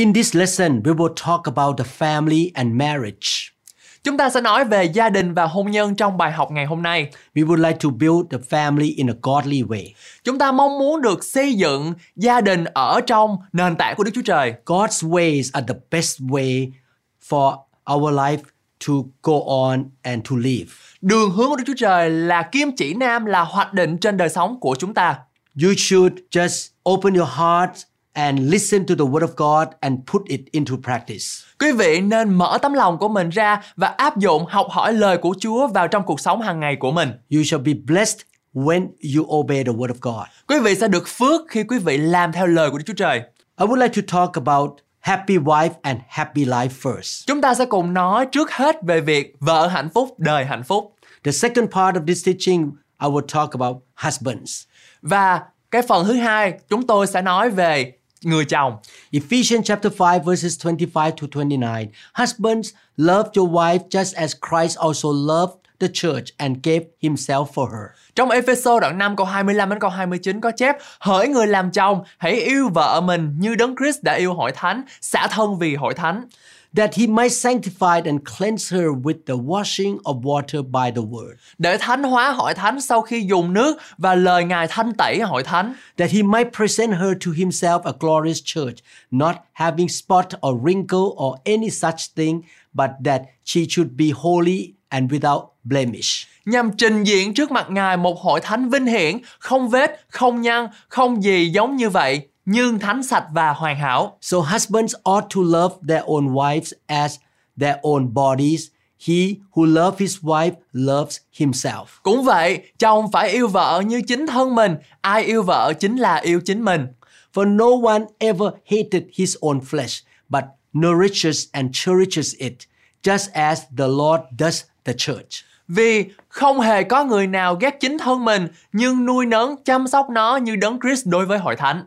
In this lesson, we will talk about the family and marriage. Chúng ta sẽ nói về gia đình và hôn nhân trong bài học ngày hôm nay. We would like to build the family in a godly way. Chúng ta mong muốn được xây dựng gia đình ở trong nền tảng của Đức Chúa Trời. God's ways are the best way for our life to go on and to live. Đường hướng của Đức Chúa Trời là kim chỉ nam là hoạch định trên đời sống của chúng ta. You should just open your heart and listen to the word of God and put it into practice. Quý vị nên mở tấm lòng của mình ra và áp dụng học hỏi lời của Chúa vào trong cuộc sống hàng ngày của mình. You shall be blessed when you obey the word of God. Quý vị sẽ được phước khi quý vị làm theo lời của Đức Chúa Trời. I would like to talk about happy wife and happy life first. Chúng ta sẽ cùng nói trước hết về việc vợ hạnh phúc, đời hạnh phúc. The second part of this teaching, I will talk about husbands. Và cái phần thứ hai, chúng tôi sẽ nói về người chồng. Ephesians chapter 5 verses 25 to 29. Husbands, love your wife just as Christ also loved the church and gave himself for her. Trong Ephesos đoạn 5 câu 25 đến câu 29 có chép Hỡi người làm chồng, hãy yêu vợ mình như Đấng Christ đã yêu hội thánh, xả thân vì hội thánh. That he might sanctify and cleanse her with the washing of water by the word. Để thánh hóa hội thánh sau khi dùng nước và lời Ngài thanh tẩy hội thánh. That he might present her to himself a glorious church, not having spot or wrinkle or any such thing, but that she should be holy and without blemish. nhằm trình diện trước mặt Ngài một hội thánh vinh hiển, không vết, không nhăn, không gì giống như vậy, nhưng thánh sạch và hoàn hảo. So husbands ought to love their own wives as their own bodies. He who loves his wife loves himself. Cũng vậy, chồng phải yêu vợ như chính thân mình, ai yêu vợ chính là yêu chính mình. For no one ever hated his own flesh, but nourishes and cherishes it, just as the Lord does the church. Vì không hề có người nào ghét chính thân mình, nhưng nuôi nấng, chăm sóc nó như đấng Christ đối với hội thánh.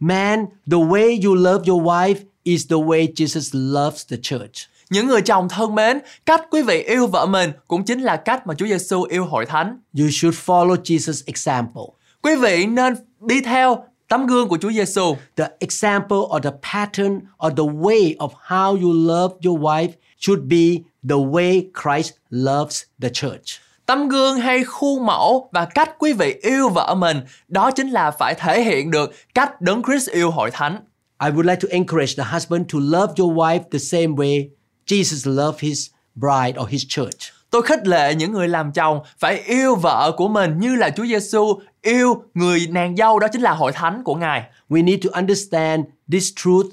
Man, the way you love your wife is the way Jesus loves the church. Những người chồng thân mến, cách quý vị yêu vợ mình cũng chính là cách mà Chúa Giêsu yêu hội thánh. You should follow Jesus' example. Quý vị nên đi theo tấm gương của Chúa Giêsu. The example or the pattern or the way of how you love your wife should be the way Christ loves the church. Tấm gương hay khuôn mẫu và cách quý vị yêu vợ mình, đó chính là phải thể hiện được cách Đấng Christ yêu hội thánh. I would like to encourage the husband to love your wife the same way Jesus loved his bride or his church. Tôi khích lệ những người làm chồng phải yêu vợ của mình như là Chúa Giêsu yêu người nàng dâu đó chính là hội thánh của Ngài. We need to understand this truth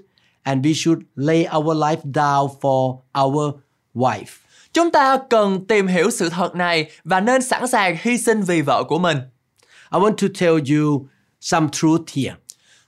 and we should lay our life down for our wife. Chúng ta cần tìm hiểu sự thật này và nên sẵn sàng hy sinh vì vợ của mình. I want to tell you some truth here.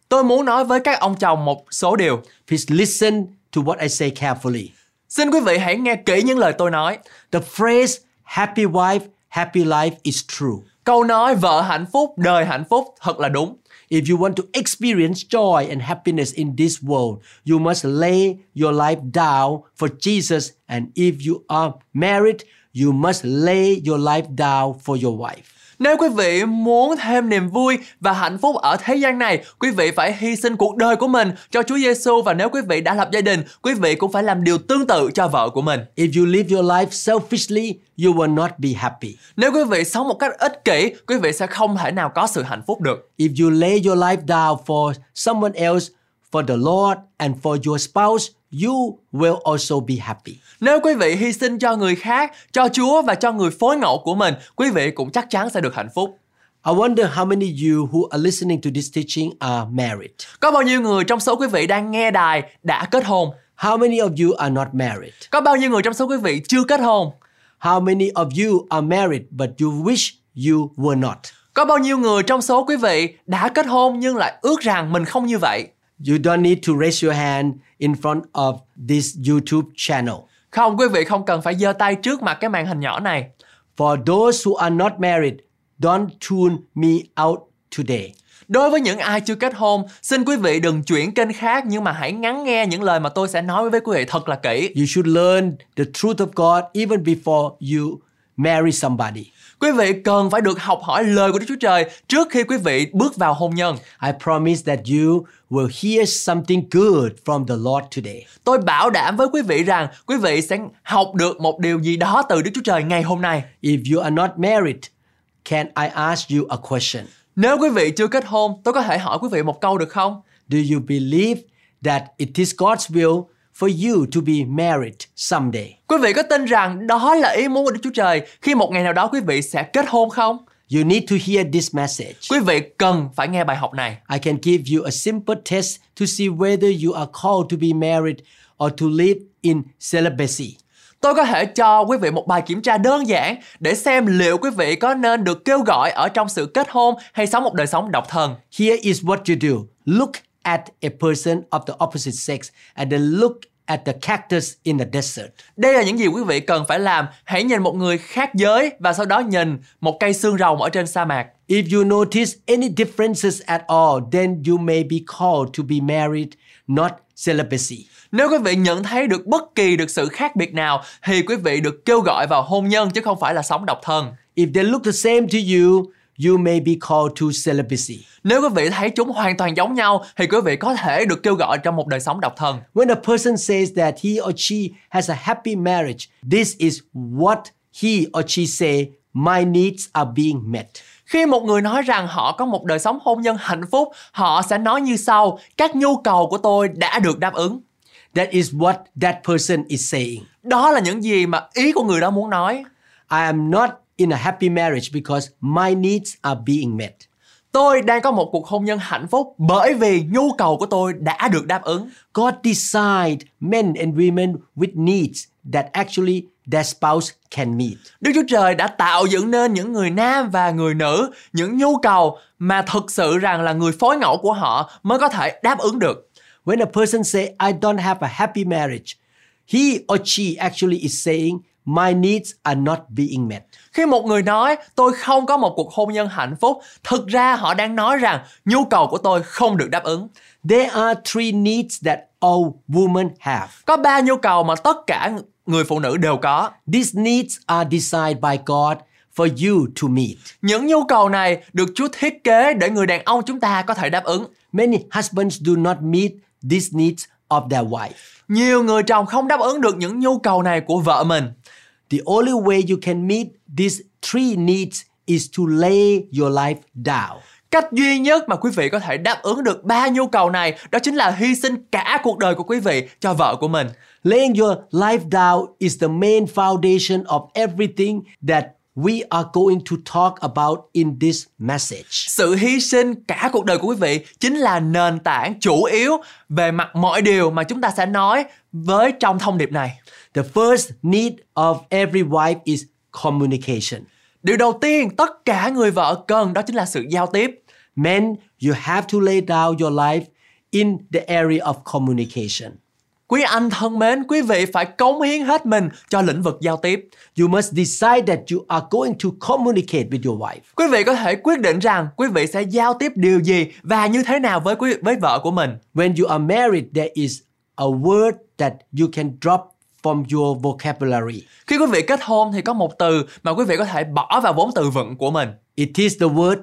Tôi muốn nói với các ông chồng một số điều. Please listen to what I say carefully. Xin quý vị hãy nghe kỹ những lời tôi nói. The phrase happy wife, happy life is true. Câu nói vợ hạnh phúc, đời hạnh phúc thật là đúng. If you want to experience joy and happiness in this world, you must lay your life down for Jesus. And if you are married, you must lay your life down for your wife. Nếu quý vị muốn thêm niềm vui và hạnh phúc ở thế gian này, quý vị phải hy sinh cuộc đời của mình cho Chúa Giêsu và nếu quý vị đã lập gia đình, quý vị cũng phải làm điều tương tự cho vợ của mình. If you live your life selfishly, you will not be happy. Nếu quý vị sống một cách ích kỷ, quý vị sẽ không thể nào có sự hạnh phúc được. If you lay your life down for someone else, for the Lord and for your spouse, you will also be happy. Nếu quý vị hy sinh cho người khác, cho Chúa và cho người phối ngẫu của mình, quý vị cũng chắc chắn sẽ được hạnh phúc. I wonder how many of you who are listening to this teaching are married. Có bao nhiêu người trong số quý vị đang nghe đài đã kết hôn? How many of you are not married? Có bao nhiêu người trong số quý vị chưa kết hôn? How many of you are married but you wish you were not? Có bao nhiêu người trong số quý vị đã kết hôn nhưng lại ước rằng mình không như vậy? You don't need to raise your hand in front of this YouTube channel. Không, quý vị không cần phải giơ tay trước mặt cái màn hình nhỏ này. For those who are not married, don't tune me out today. Đối với những ai chưa kết hôn, xin quý vị đừng chuyển kênh khác nhưng mà hãy ngắn nghe những lời mà tôi sẽ nói với quý vị thật là kỹ. You should learn the truth of God even before you marry somebody. Quý vị cần phải được học hỏi lời của Đức Chúa Trời trước khi quý vị bước vào hôn nhân. I promise that you will hear something good from the Lord today. Tôi bảo đảm với quý vị rằng quý vị sẽ học được một điều gì đó từ Đức Chúa Trời ngày hôm nay. If you are not married, can I ask you a question? Nếu quý vị chưa kết hôn, tôi có thể hỏi quý vị một câu được không? Do you believe that it is God's will for you to be married someday? Quý vị có tin rằng đó là ý muốn của Đức Chúa Trời khi một ngày nào đó quý vị sẽ kết hôn không? You need to hear this message. Quý vị cần phải nghe bài học này. I can give you a simple test to see whether you are called to be married or to live in celibacy. Tôi có thể cho quý vị một bài kiểm tra đơn giản để xem liệu quý vị có nên được kêu gọi ở trong sự kết hôn hay sống một đời sống độc thân. Here is what you do. Look at a person of the opposite sex and then look at the cactus in the desert. Đây là những gì quý vị cần phải làm. Hãy nhìn một người khác giới và sau đó nhìn một cây xương rồng ở trên sa mạc. If you notice any differences at all, then you may be called to be married, not celibacy. Nếu quý vị nhận thấy được bất kỳ được sự khác biệt nào thì quý vị được kêu gọi vào hôn nhân chứ không phải là sống độc thân. If they look the same to you, you may be called to celibacy. Nếu quý vị thấy chúng hoàn toàn giống nhau thì quý vị có thể được kêu gọi trong một đời sống độc thân. When a person says that he or she has a happy marriage, this is what he or she say, my needs are being met. Khi một người nói rằng họ có một đời sống hôn nhân hạnh phúc, họ sẽ nói như sau: các nhu cầu của tôi đã được đáp ứng. That is what that person is saying. Đó là những gì mà ý của người đó muốn nói. I am not in a happy marriage because my needs are being met. Tôi đang có một cuộc hôn nhân hạnh phúc bởi vì nhu cầu của tôi đã được đáp ứng. God designed men and women with needs that actually their spouse can meet. Đức Chúa Trời đã tạo dựng nên những người nam và người nữ những nhu cầu mà thực sự rằng là người phối ngẫu của họ mới có thể đáp ứng được. When a person say I don't have a happy marriage, he or she actually is saying my needs are not being met. Khi một người nói tôi không có một cuộc hôn nhân hạnh phúc, thực ra họ đang nói rằng nhu cầu của tôi không được đáp ứng. There are three needs that all women have. Có ba nhu cầu mà tất cả người phụ nữ đều có. These needs are designed by God for you to meet. Những nhu cầu này được Chúa thiết kế để người đàn ông chúng ta có thể đáp ứng. Many husbands do not meet these needs of their wife. Nhiều người chồng không đáp ứng được những nhu cầu này của vợ mình. The only way you can meet these three needs is to lay your life down. Cách duy nhất mà quý vị có thể đáp ứng được ba nhu cầu này đó chính là hy sinh cả cuộc đời của quý vị cho vợ của mình. Laying your life down is the main foundation of everything that we are going to talk about in this message. Sự hy sinh cả cuộc đời của quý vị chính là nền tảng chủ yếu về mặt mọi điều mà chúng ta sẽ nói với trong thông điệp này. The first need of every wife is communication. Điều đầu tiên tất cả người vợ cần đó chính là sự giao tiếp. Men, you have to lay down your life in the area of communication. Quý anh thân mến, quý vị phải cống hiến hết mình cho lĩnh vực giao tiếp. You must decide that you are going to communicate with your wife. Quý vị có thể quyết định rằng quý vị sẽ giao tiếp điều gì và như thế nào với quý với vợ của mình. When you are married, there is a word that you can drop from your vocabulary. Khi quý vị kết hôn thì có một từ mà quý vị có thể bỏ vào vốn từ vựng của mình. It is the word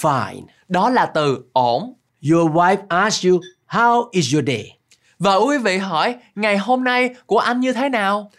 fine. Đó là từ ổn. Your wife asks you, How is your day? Vợ quý vị hỏi, ngày hôm nay của anh như thế nào?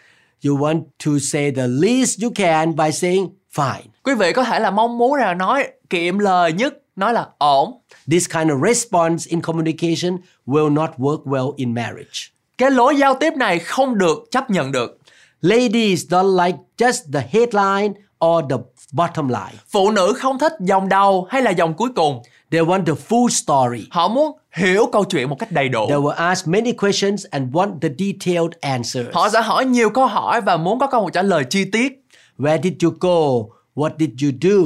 You want to say the least you can by saying fine. Quý vị có thể là mong muốn là nói kiệm lời nhất, nói là ổn. This kind of response in communication will not work well in marriage. Cái lối giao tiếp này không được chấp nhận được. Ladies don't like just the headline or the bottom line. Phụ nữ không thích dòng đầu hay là dòng cuối cùng. They want the full story. Họ muốn hiểu câu chuyện một cách đầy đủ. They will ask many questions and want the detailed answers. Họ sẽ hỏi nhiều câu hỏi và muốn có câu trả lời chi tiết. Where did you go? What did you do?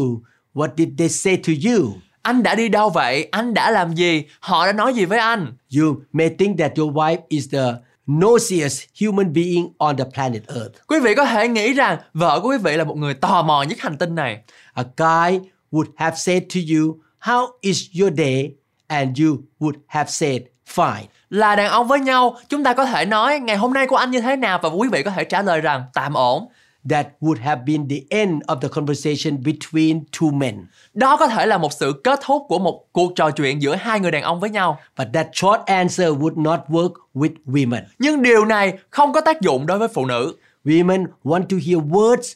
What did they say to you? Anh đã đi đâu vậy? Anh đã làm gì? Họ đã nói gì với anh? You may think that your wife is the nosiest human being on the planet Earth. Quý vị có thể nghĩ rằng vợ của quý vị là một người tò mò nhất hành tinh này. A guy would have said to you, How is your day? And you would have said, Fine. Là đàn ông với nhau, chúng ta có thể nói ngày hôm nay của anh như thế nào và quý vị có thể trả lời rằng tạm ổn. That would have been the end of the conversation between two men. Đó có thể là một sự kết thúc của một cuộc trò chuyện giữa hai người đàn ông với nhau. But that short answer would not work with women. Nhưng điều này không có tác dụng đối với phụ nữ. Women want to hear words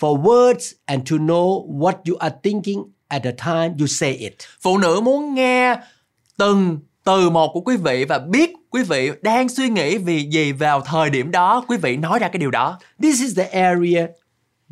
for words and to know what you are thinking at the time you say it. Phụ nữ muốn nghe từng từ một của quý vị và biết quý vị đang suy nghĩ vì gì vào thời điểm đó quý vị nói ra cái điều đó. This is the area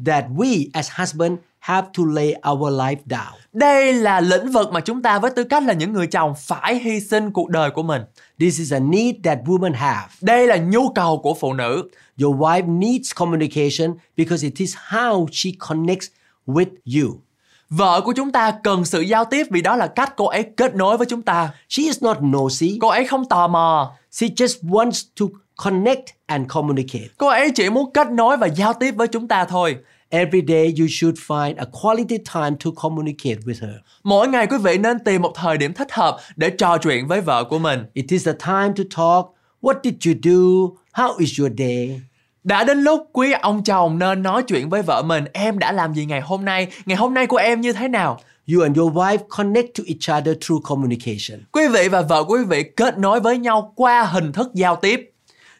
that we as husband have to lay our life down. Đây là lĩnh vực mà chúng ta với tư cách là những người chồng phải hy sinh cuộc đời của mình. This is a need that women have. Đây là nhu cầu của phụ nữ. Your wife needs communication because it is how she connects with you. Vợ của chúng ta cần sự giao tiếp vì đó là cách cô ấy kết nối với chúng ta. She is not nosy. Cô ấy không tò mò. She just wants to connect and communicate. Cô ấy chỉ muốn kết nối và giao tiếp với chúng ta thôi. Every day you should find a quality time to communicate with her. Mỗi ngày quý vị nên tìm một thời điểm thích hợp để trò chuyện với vợ của mình. It is a time to talk. What did you do? How is your day? Đã đến lúc quý ông chồng nên nói chuyện với vợ mình Em đã làm gì ngày hôm nay? Ngày hôm nay của em như thế nào? You and your wife connect to each other through communication. Quý vị và vợ quý vị kết nối với nhau qua hình thức giao tiếp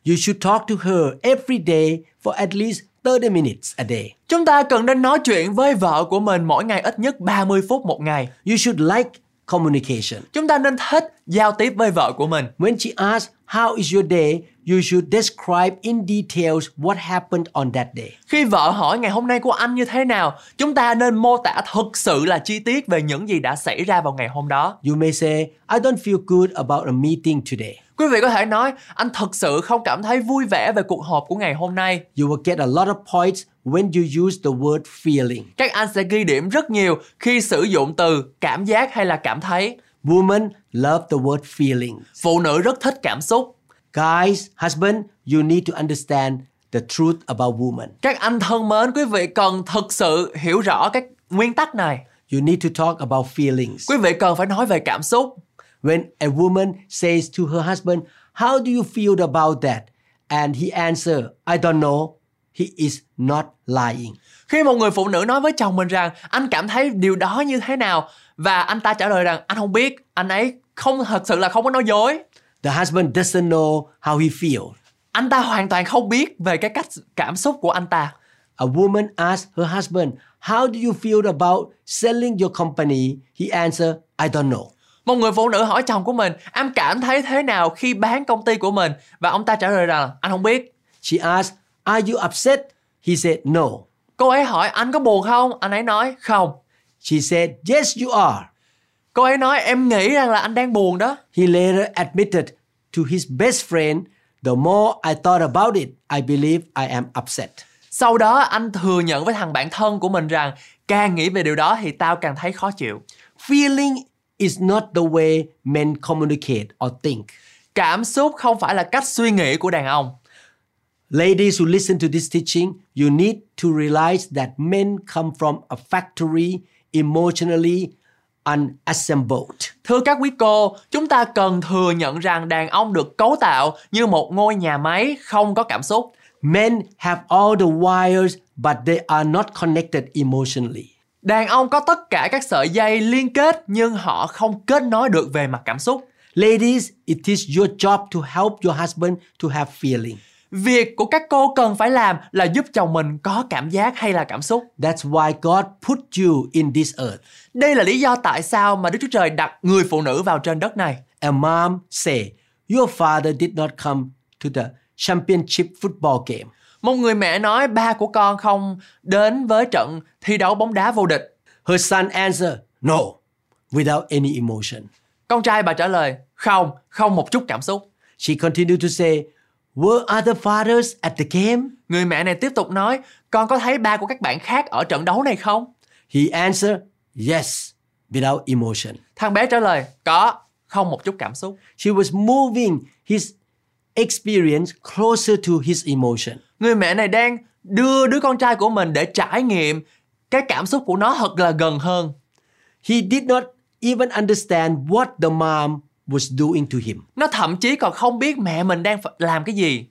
You should talk to her every day for at least 30 minutes a day. Chúng ta cần nên nói chuyện với vợ của mình mỗi ngày ít nhất 30 phút một ngày You should like communication. Chúng ta nên thích giao tiếp với vợ của mình When she asks, How is your day? you should describe in details what happened on that day. Khi vợ hỏi ngày hôm nay của anh như thế nào Chúng ta nên mô tả thực sự là chi tiết về những gì đã xảy ra vào ngày hôm đó You may say, I don't feel good about a meeting today. Quý vị có thể nói anh thực sự không cảm thấy vui vẻ về cuộc họp của ngày hôm nay You will get a lot of points when you use the word feeling. Các anh sẽ ghi điểm rất nhiều khi sử dụng từ cảm giác hay là cảm thấy Women love the word feeling. Phụ nữ rất thích cảm xúc Guys, husband, you need to understand the truth about women. Các anh thân mến, quý vị cần thực sự hiểu rõ các nguyên tắc này. You need to talk about feelings. Quý vị cần phải nói về cảm xúc. When a woman says to her husband, How do you feel about that? And he answer, I don't know. He is not lying. Khi một người phụ nữ nói với chồng mình rằng anh cảm thấy điều đó như thế nào và anh ta trả lời rằng anh không biết, anh ấy không thật sự là không có nói dối. The husband doesn't know how he feels. Anh ta hoàn toàn không biết về cái cách cảm xúc của anh ta. A woman asks her husband, How do you feel about selling your company? He answer, I don't know. Một người phụ nữ hỏi chồng của mình, anh cảm thấy thế nào khi bán công ty của mình? Và ông ta trả lời rằng, anh không biết. She asks, Are you upset? He said, No. Cô ấy hỏi, anh có buồn không? Anh ấy nói, không. She said, Yes, you are. Cô ấy nói, em nghĩ rằng là anh đang buồn đó. He later admitted to his best friend, The more I thought about it, I believe I am upset. Sau đó anh thừa nhận với thằng bạn thân của mình rằng càng nghĩ về điều đó thì tao càng thấy khó chịu. Feeling is not the way men communicate or think. Cảm xúc không phải là cách suy nghĩ của đàn ông. Ladies who listen to this teaching, you need to realize that men come from a factory emotionally unassembled. Thưa các quý cô, chúng ta cần thừa nhận rằng đàn ông được cấu tạo như một ngôi nhà máy không có cảm xúc. Men have all the wires, but they are not connected emotionally. Đàn ông có tất cả các sợi dây liên kết nhưng họ không kết nối được về mặt cảm xúc. Ladies, it is your job to help your husband to have feeling. Việc của các cô cần phải làm là giúp chồng mình có cảm giác hay là cảm xúc. That's why God put you in this earth. Đây là lý do tại sao mà Đức Chúa Trời đặt người phụ nữ vào trên đất này. A mom say, your father did not come to the championship football game. Một người mẹ nói ba của con không đến với trận thi đấu bóng đá vô địch. Her son answered, no, without any emotion. Con trai bà trả lời, không, không một chút cảm xúc. She continued to say, were other fathers at the game? Người mẹ này tiếp tục nói, con có thấy ba của các bạn khác ở trận đấu này không? He answered, yes, without emotion. Thằng bé trả lời, có, không một chút cảm xúc. She was moving his experience closer to his emotion. Người mẹ này đang đưa đứa con trai của mình để trải nghiệm cái cảm xúc của nó thật là gần hơn. He did not even understand what the mom was doing to him. Nó thậm chí còn không biết mẹ mình đang làm cái gì.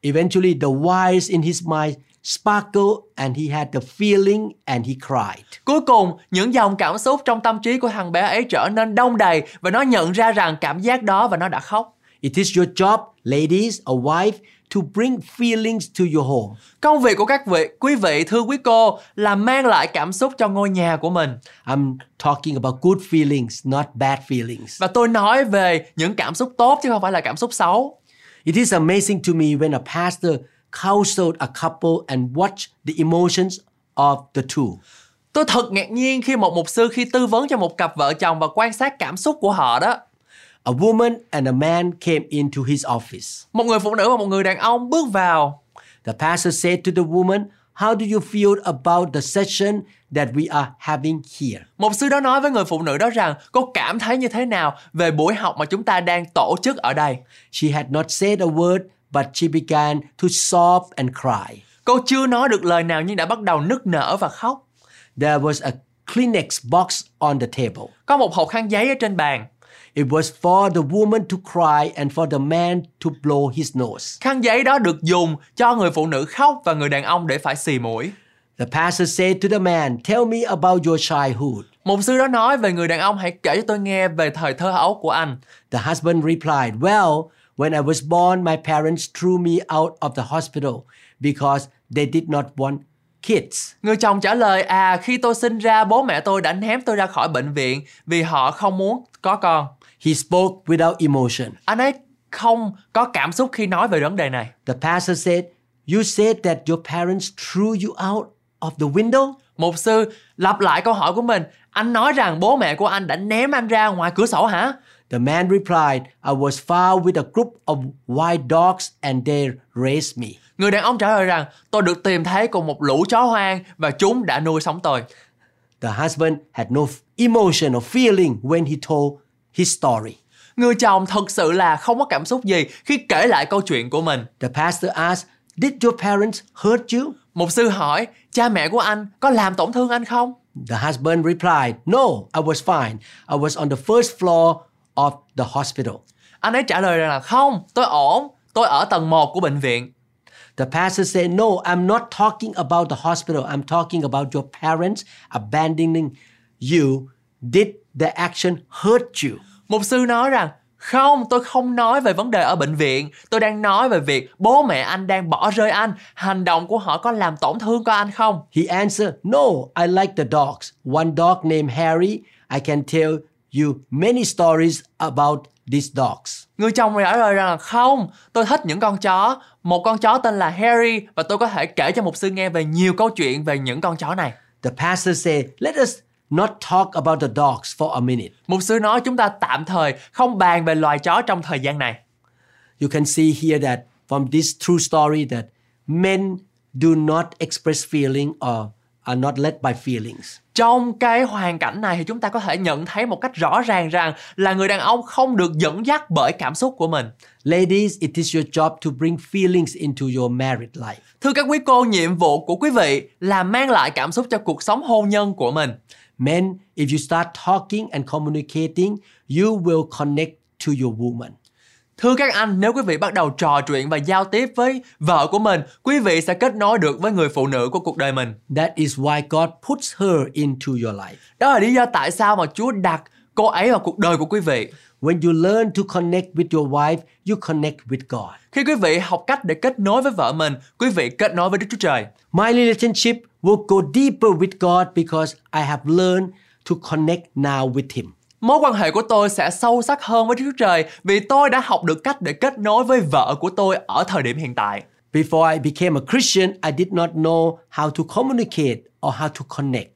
Eventually, the wires in his mind sparkled and he had the feeling and he cried. Cuối cùng, những dòng cảm xúc trong tâm trí của thằng bé ấy trở nên đông đầy và nó nhận ra rằng cảm giác đó và nó đã khóc. It is your job, ladies, a wife, to bring feelings to your home. Công việc của các vị, quý vị, thưa quý cô là mang lại cảm xúc cho ngôi nhà của mình. I'm talking about good feelings, not bad feelings. Và tôi nói về những cảm xúc tốt chứ không phải là cảm xúc xấu. It is amazing to me when a pastor counseled a couple and watched the emotions of the two. Tôi thật ngạc nhiên khi một mục sư khi tư vấn cho một cặp vợ chồng và quan sát cảm xúc của họ đó. A woman and a man came into his office. Một người phụ nữ và một người đàn ông bước vào. The pastor said to the woman, How do you feel about the session that we are having here? Mục sư đó nói với người phụ nữ đó rằng cô cảm thấy như thế nào về buổi học mà chúng ta đang tổ chức ở đây. She had not said a word, but she began to sob and cry. Cô chưa nói được lời nào nhưng đã bắt đầu nức nở và khóc. There was a Kleenex box on the table. Có một hộp khăn giấy ở trên bàn. It was for the woman to cry and for the man to blow his nose. Khăn giấy đó được dùng cho người phụ nữ khóc và người đàn ông để phải xì mũi. The pastor said to the man, Tell me about your childhood. Mục sư đó nói về người đàn ông hãy kể cho tôi nghe về thời thơ ấu của anh. The husband replied, Well, when I was born, my parents threw me out of the hospital because they did not want kids. Người chồng trả lời à khi tôi sinh ra bố mẹ tôi đã ném tôi ra khỏi bệnh viện vì họ không muốn có con. He spoke without emotion. Anh ấy không có cảm xúc khi nói về vấn đề này. The pastor said, You said that your parents threw you out of the window? Mục sư lặp lại câu hỏi của mình. Anh nói rằng bố mẹ của anh đã ném anh ra ngoài cửa sổ hả? The man replied, I was found with a group of wild dogs and they raised me. Người đàn ông trả lời rằng tôi được tìm thấy cùng một lũ chó hoang và chúng đã nuôi sống tôi. The husband had no emotion or feeling when he told his story. Người chồng thật sự là không có cảm xúc gì khi kể lại câu chuyện của mình. The pastor asked, Did your parents hurt you? Mục sư hỏi, cha mẹ của anh có làm tổn thương anh không? The husband replied, No, I was fine. I was on the first floor of the hospital. Anh ấy trả lời rằng là không, tôi ổn, tôi ở tầng 1 của bệnh viện. The pastor said, No, I'm not talking about the hospital. I'm talking about your parents abandoning you. Did the action hurt you? Mục sư nói rằng không, tôi không nói về vấn đề ở bệnh viện. Tôi đang nói về việc bố mẹ anh đang bỏ rơi anh. Hành động của họ có làm tổn thương có anh không? He answered, No, I like the dogs. One dog named Harry. I can tell you many stories about these dogs. Người chồng trả lời rằng không, tôi thích những con chó. Một con chó tên là Harry và tôi có thể kể cho mục sư nghe về nhiều câu chuyện về những con chó này. The pastor said, Let us not talk about the dogs for a minute. Mục sư nói chúng ta tạm thời không bàn về loài chó trong thời gian này. You can see here that from this true story that men do not express feeling or are not led by feelings. Trong cái hoàn cảnh này thì chúng ta có thể nhận thấy một cách rõ ràng rằng là người đàn ông không được dẫn dắt bởi cảm xúc của mình. Ladies, it is your job to bring feelings into your married life. Thưa các quý cô, nhiệm vụ của quý vị là mang lại cảm xúc cho cuộc sống hôn nhân của mình. Men, if you start talking and communicating, you will connect to your woman. Thưa các anh, nếu quý vị bắt đầu trò chuyện và giao tiếp với vợ của mình, quý vị sẽ kết nối được với người phụ nữ của cuộc đời mình. That is why God puts her into your life. Đó là lý do tại sao mà Chúa đặt cô ấy vào cuộc đời của quý vị. When you learn to connect with your wife, you connect with God. Khi quý vị học cách để kết nối với vợ mình, quý vị kết nối với Đức Chúa Trời. My relationship will go deeper with God because I have learned to connect now with Him. Mối quan hệ của tôi sẽ sâu sắc hơn với Đức Chúa Trời vì tôi đã học được cách để kết nối với vợ của tôi ở thời điểm hiện tại. Before I became a Christian, I did not know how to communicate or how to connect.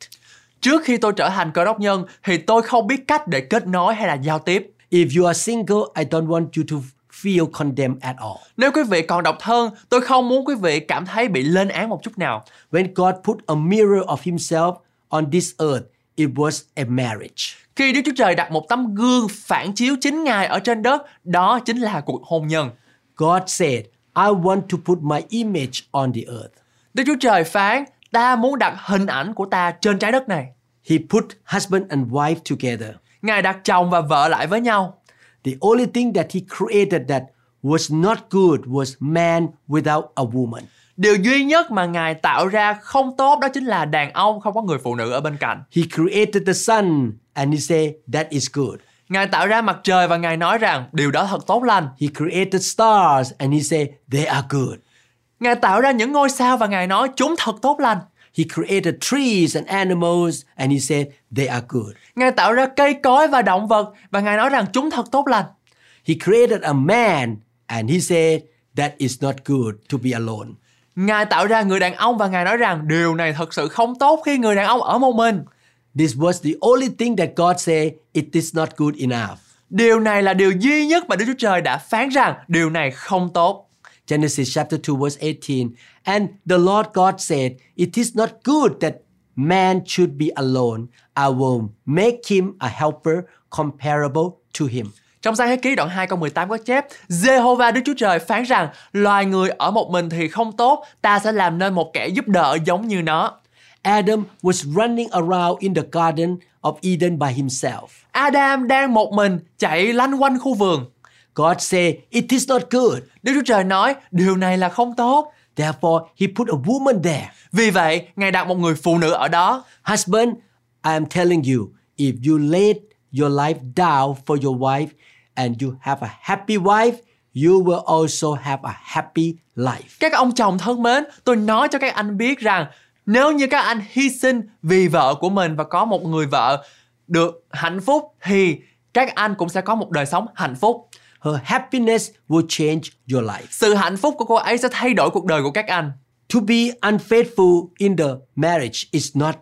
Trước khi tôi trở thành cơ đốc nhân thì tôi không biết cách để kết nối hay là giao tiếp. If you are single, I don't want you to feel condemned at all. Nếu quý vị còn độc thân, tôi không muốn quý vị cảm thấy bị lên án một chút nào. When God put a mirror of Himself on this earth, it was a marriage. Khi Đức Chúa Trời đặt một tấm gương phản chiếu chính Ngài ở trên đất, đó chính là cuộc hôn nhân. God said, I want to put my image on the earth. Đức Chúa Trời phán, ta muốn đặt hình ảnh của ta trên trái đất này. He put husband and wife together. Ngài đặt chồng và vợ lại với nhau. The only thing that he created that was not good was man without a woman. Điều duy nhất mà Ngài tạo ra không tốt đó chính là đàn ông không có người phụ nữ ở bên cạnh. He created the sun and he said that is good. Ngài tạo ra mặt trời và Ngài nói rằng điều đó thật tốt lành. He created stars and he said they are good. Ngài tạo ra những ngôi sao và Ngài nói chúng thật tốt lành. He created trees and animals and he said they are good. Ngài tạo ra cây cối và động vật và Ngài nói rằng chúng thật tốt lành. He created a man and he said that is not good to be alone. Ngài tạo ra người đàn ông và Ngài nói rằng điều này thật sự không tốt khi người đàn ông ở một mình. This was the only thing that God said it is not good enough. Điều này là điều duy nhất mà Đức Chúa Trời đã phán rằng điều này không tốt. Genesis chapter 2 verse 18. And the Lord God said, It is not good that man should be alone. I will make him a helper comparable to him. Trong sáng thế ký đoạn 2 câu 18 có chép Jehovah Đức Chúa Trời phán rằng loài người ở một mình thì không tốt ta sẽ làm nên một kẻ giúp đỡ giống như nó. Adam was running around in the garden of Eden by himself. Adam đang một mình chạy lanh quanh khu vườn. God said, It is not good. Đức Chúa Trời nói điều này là không tốt. Therefore, he put a woman there. Vì vậy, Ngài đặt một người phụ nữ ở đó. Husband, I am telling you, if you laid your life down for your wife and you have a happy wife, you will also have a happy life. Các ông chồng thân mến, tôi nói cho các anh biết rằng nếu như các anh hy sinh vì vợ của mình và có một người vợ được hạnh phúc thì các anh cũng sẽ có một đời sống hạnh phúc. Her happiness will change your life. Sự hạnh phúc của cô ấy sẽ thay đổi cuộc đời của các anh. To be unfaithful in the marriage is not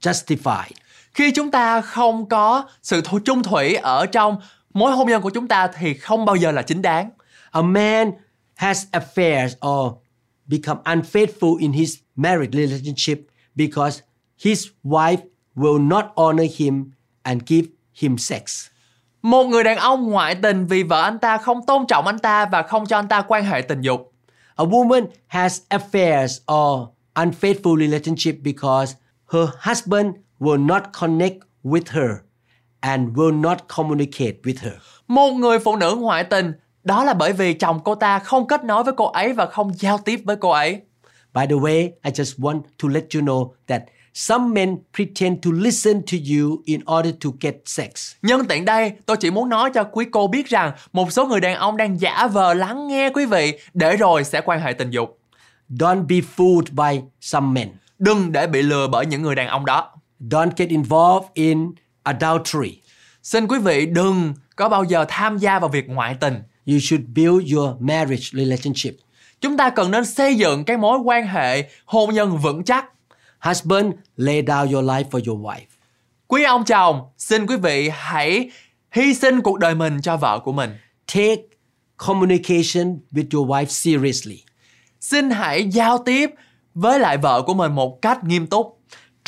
justified. Khi chúng ta không có sự chung thủy ở trong mối hôn nhân của chúng ta thì không bao giờ là chính đáng. A man has affairs or become unfaithful in his marriage relationship because his wife will not honor him and give him sex. Một người đàn ông ngoại tình vì vợ anh ta không tôn trọng anh ta và không cho anh ta quan hệ tình dục. A woman has affairs or unfaithful relationship because her husband will not connect with her and will not communicate with her. Một người phụ nữ ngoại tình đó là bởi vì chồng cô ta không kết nối với cô ấy và không giao tiếp với cô ấy. By the way, I just want to let you know that some men pretend to listen to you in order to get sex. Nhân tiện đây, tôi chỉ muốn nói cho quý cô biết rằng một số người đàn ông đang giả vờ lắng nghe quý vị để rồi sẽ quan hệ tình dục. Don't be fooled by some men. Đừng để bị lừa bởi những người đàn ông đó. Don't get involved in adultery. Xin quý vị đừng có bao giờ tham gia vào việc ngoại tình. You should build your marriage relationship. Chúng ta cần nên xây dựng cái mối quan hệ hôn nhân vững chắc. Husband, lay down your life for your wife. Quý ông chồng, xin quý vị hãy hy sinh cuộc đời mình cho vợ của mình. Take communication with your wife seriously. Xin hãy giao tiếp với lại vợ của mình một cách nghiêm túc.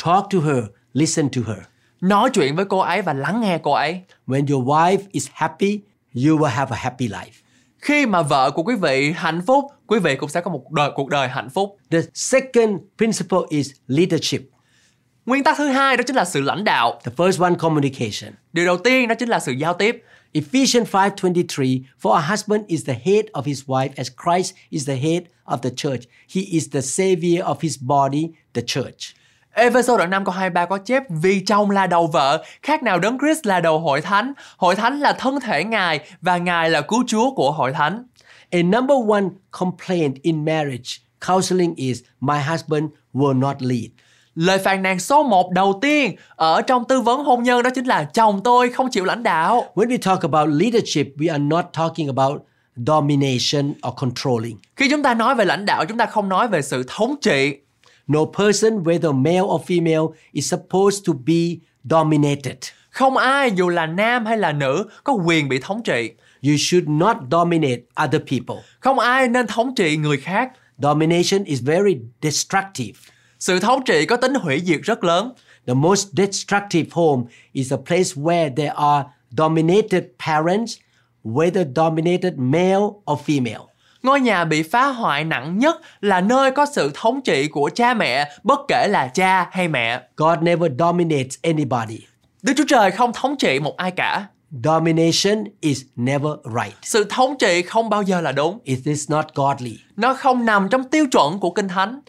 Talk to her, listen to her. Nói chuyện với cô ấy và lắng nghe cô ấy. When your wife is happy, you will have a happy life. Khi mà vợ của quý vị hạnh phúc, quý vị cũng sẽ có một đời cuộc đời hạnh phúc. The second principle is leadership. Nguyên tắc thứ hai đó chính là sự lãnh đạo. The first one, communication. Điều đầu tiên đó chính là sự giao tiếp. Ephesians 5:23 For a husband is the head of his wife as Christ is the head of the church. He is the savior of his body, the church. Ephesos đoạn 5 câu 23 có chép Vì chồng là đầu vợ, khác nào đấng Christ là đầu hội thánh. Hội thánh là thân thể Ngài và Ngài là cứu Chúa của hội thánh. A number one complaint in marriage counseling is my husband will not lead. Lời phàn nàn số 1 đầu tiên ở trong tư vấn hôn nhân đó chính là chồng tôi không chịu lãnh đạo. When we talk about leadership, we are not talking about domination or controlling. Khi chúng ta nói về lãnh đạo, chúng ta không nói về sự thống trị. No person, whether male or female, is supposed to be dominated. Không ai dù là nam hay là nữ có quyền bị thống trị. You should not dominate other people. Không ai nên thống trị người khác. Domination is very destructive. Sự thống trị có tính hủy diệt rất lớn. The most destructive home is a place where there are dominated parents, whether dominated male or female. Ngôi nhà bị phá hoại nặng nhất là nơi có sự thống trị của cha mẹ, bất kể là cha hay mẹ. God never dominates anybody. Đức Chúa Trời không thống trị một ai cả. Domination is never right. Sự thống trị không bao giờ là đúng. It is not godly. Nó không nằm trong tiêu chuẩn của Kinh Thánh.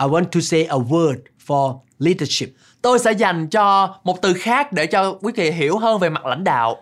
I want to say a word for leadership. Tôi sẽ dành cho một từ khác để cho quý vị hiểu hơn về mặt lãnh đạo.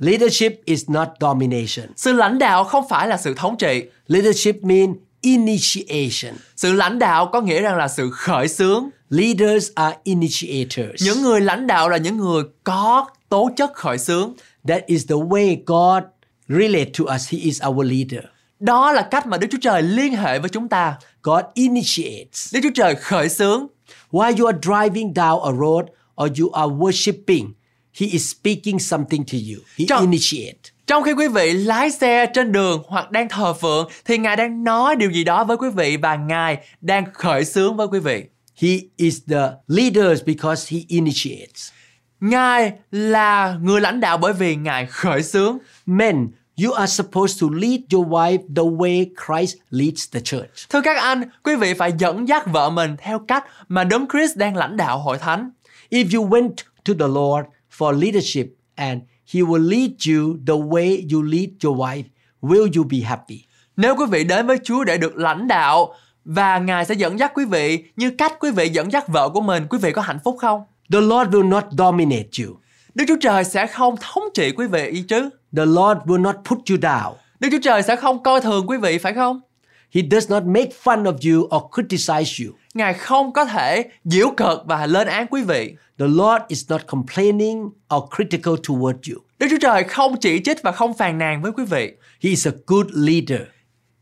Leadership is not domination. Sự lãnh đạo không phải là sự thống trị. Leadership means initiation. Sự lãnh đạo có nghĩa rằng là sự khởi xướng. Leaders are initiators. Những người lãnh đạo là những người có tố chất khởi xướng. That is the way God relate to us. He is our leader. Đó là cách mà Đức Chúa Trời liên hệ với chúng ta. God initiates. Đức Chúa Trời khởi xướng. While you are driving down a road or you are worshiping, He is speaking something to you. He Trong- initiate. Trong khi quý vị lái xe trên đường hoặc đang thờ phượng thì Ngài đang nói điều gì đó với quý vị và Ngài đang khởi xướng với quý vị. He is the leader because He initiates. Ngài là người lãnh đạo bởi vì Ngài khởi xướng. Men, you are supposed to lead your wife the way Christ leads the church. Thưa các anh, quý vị phải dẫn dắt vợ mình theo cách mà Đấng Christ đang lãnh đạo hội thánh. If you went to the Lord for leadership and He will lead you the way you lead your wife, will you be happy? Nếu quý vị đến với Chúa để được lãnh đạo và Ngài sẽ dẫn dắt quý vị như cách quý vị dẫn dắt vợ của mình, quý vị có hạnh phúc không? The Lord will not dominate you. Đức Chúa Trời sẽ không thống trị quý vị chứ? The Lord will not put you down. Đức Chúa Trời sẽ không coi thường quý vị phải không? He does not make fun of you or criticize you. Ngài không có thể giễu cợt và lên án quý vị. The Lord is not complaining or critical toward you. Đức Chúa Trời không chỉ trích và không phàn nàn với quý vị. He is a good leader.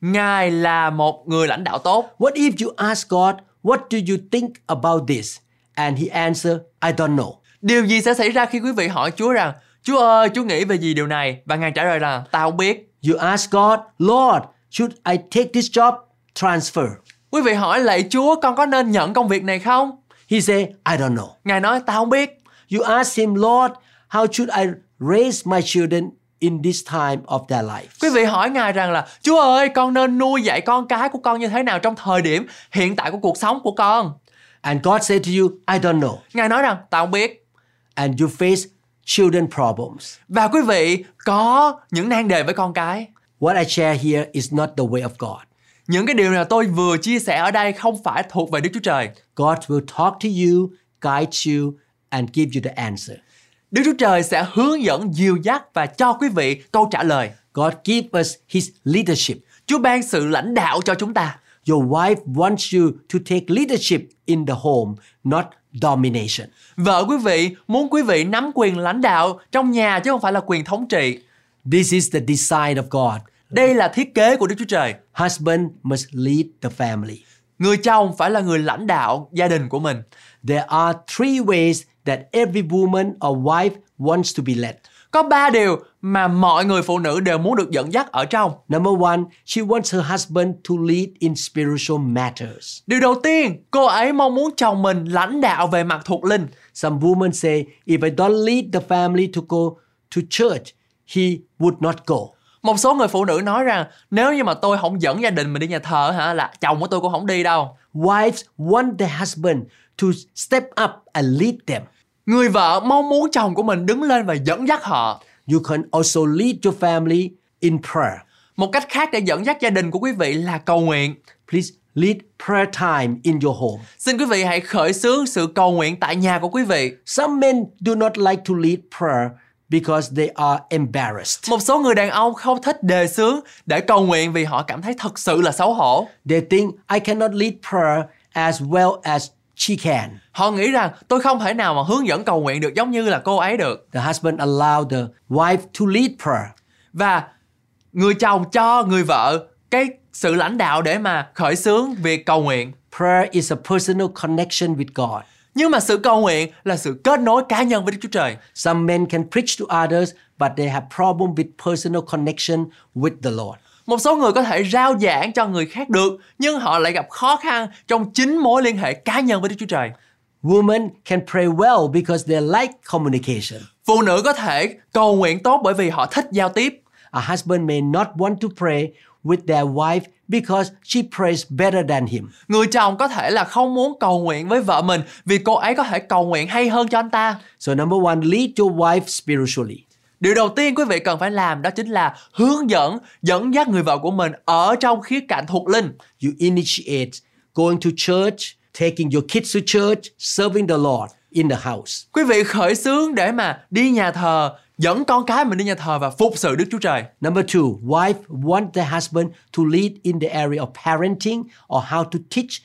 Ngài là một người lãnh đạo tốt. What if you ask God, What do you think about this? And He answer, I don't know. Điều gì sẽ xảy ra khi quý vị hỏi Chúa rằng Chúa ơi, Chúa nghĩ về gì điều này? Và Ngài trả lời là ta không biết. You ask God, Lord, should I take this job? Transfer. Quý vị hỏi lạy Chúa con có nên nhận công việc này không? He say, I don't know. Ngài nói ta không biết. You ask him, Lord, how should I raise my children in this time of their lives? Quý vị hỏi Ngài rằng là Chúa ơi con nên nuôi dạy con cái của con như thế nào trong thời điểm hiện tại của cuộc sống của con? And God said to you, I don't know. Ngài nói rằng ta không biết. And you face children problems. Và quý vị có những nan đề với con cái. What I share here is not the way of God. Những cái điều nào tôi vừa chia sẻ ở đây không phải thuộc về Đức Chúa Trời. God will talk to you, guide you, and give you the answer. Đức Chúa Trời sẽ hướng dẫn dìu dắt và cho quý vị câu trả lời. God give us His leadership. Chúa ban sự lãnh đạo cho chúng ta. Your wife wants you to take leadership in the home, not domination. Vợ quý vị muốn quý vị nắm quyền lãnh đạo trong nhà chứ không phải là quyền thống trị. This is the design of God. Đây là thiết kế của Đức Chúa Trời. Husband must lead the family. Người chồng phải là người lãnh đạo gia đình của mình. There are three ways that every woman or wife wants to be led. Có ba điều mà mọi người phụ nữ đều muốn được dẫn dắt ở trong. Number one, she wants her husband to lead in spiritual matters. Điều đầu tiên, cô ấy mong muốn chồng mình lãnh đạo về mặt thuộc linh. Some women say, if I don't lead the family to go to church, he would not go. Một số người phụ nữ nói rằng nếu như mà tôi không dẫn gia đình mình đi nhà thờ hả là chồng của tôi cũng không đi đâu. Wives want their husband to step up and lead them. Người vợ mong muốn chồng của mình đứng lên và dẫn dắt họ. You can also lead your family in prayer. Một cách khác để dẫn dắt gia đình của quý vị là cầu nguyện. Please lead prayer time in your home. Xin quý vị hãy khởi xướng sự cầu nguyện tại nhà của quý vị. Some men do not like to lead prayer because they are embarrassed. Một số người đàn ông không thích đề xướng để cầu nguyện vì họ cảm thấy thật sự là xấu hổ. They think I cannot lead prayer as well as she can. Họ nghĩ rằng tôi không thể nào mà hướng dẫn cầu nguyện được giống như là cô ấy được. The husband allow the wife to lead prayer. Và người chồng cho người vợ cái sự lãnh đạo để mà khởi xướng việc cầu nguyện. Prayer is a personal connection with God. Nhưng mà sự cầu nguyện là sự kết nối cá nhân với Đức Chúa Trời. Some men can preach to others, but they have problem with personal connection with the Lord. Một số người có thể rao giảng cho người khác được, nhưng họ lại gặp khó khăn trong chính mối liên hệ cá nhân với Đức Chúa Trời. Women can pray well because they like communication. Phụ nữ có thể cầu nguyện tốt bởi vì họ thích giao tiếp. A husband may not want to pray with their wife because she prays better than him. Người chồng có thể là không muốn cầu nguyện với vợ mình vì cô ấy có thể cầu nguyện hay hơn cho anh ta. So, number one, lead your wife spiritually. Điều đầu tiên quý vị cần phải làm đó chính là hướng dẫn, dẫn dắt người vợ của mình ở trong khía cạnh thuộc linh. You initiate going to church, taking your kids to church, serving the Lord in the house. Quý vị khởi xướng để mà đi nhà thờ, dẫn con cái mình đi nhà thờ và phục sự Đức Chúa Trời. Number two, wife want the husband to lead in the area of parenting or how to teach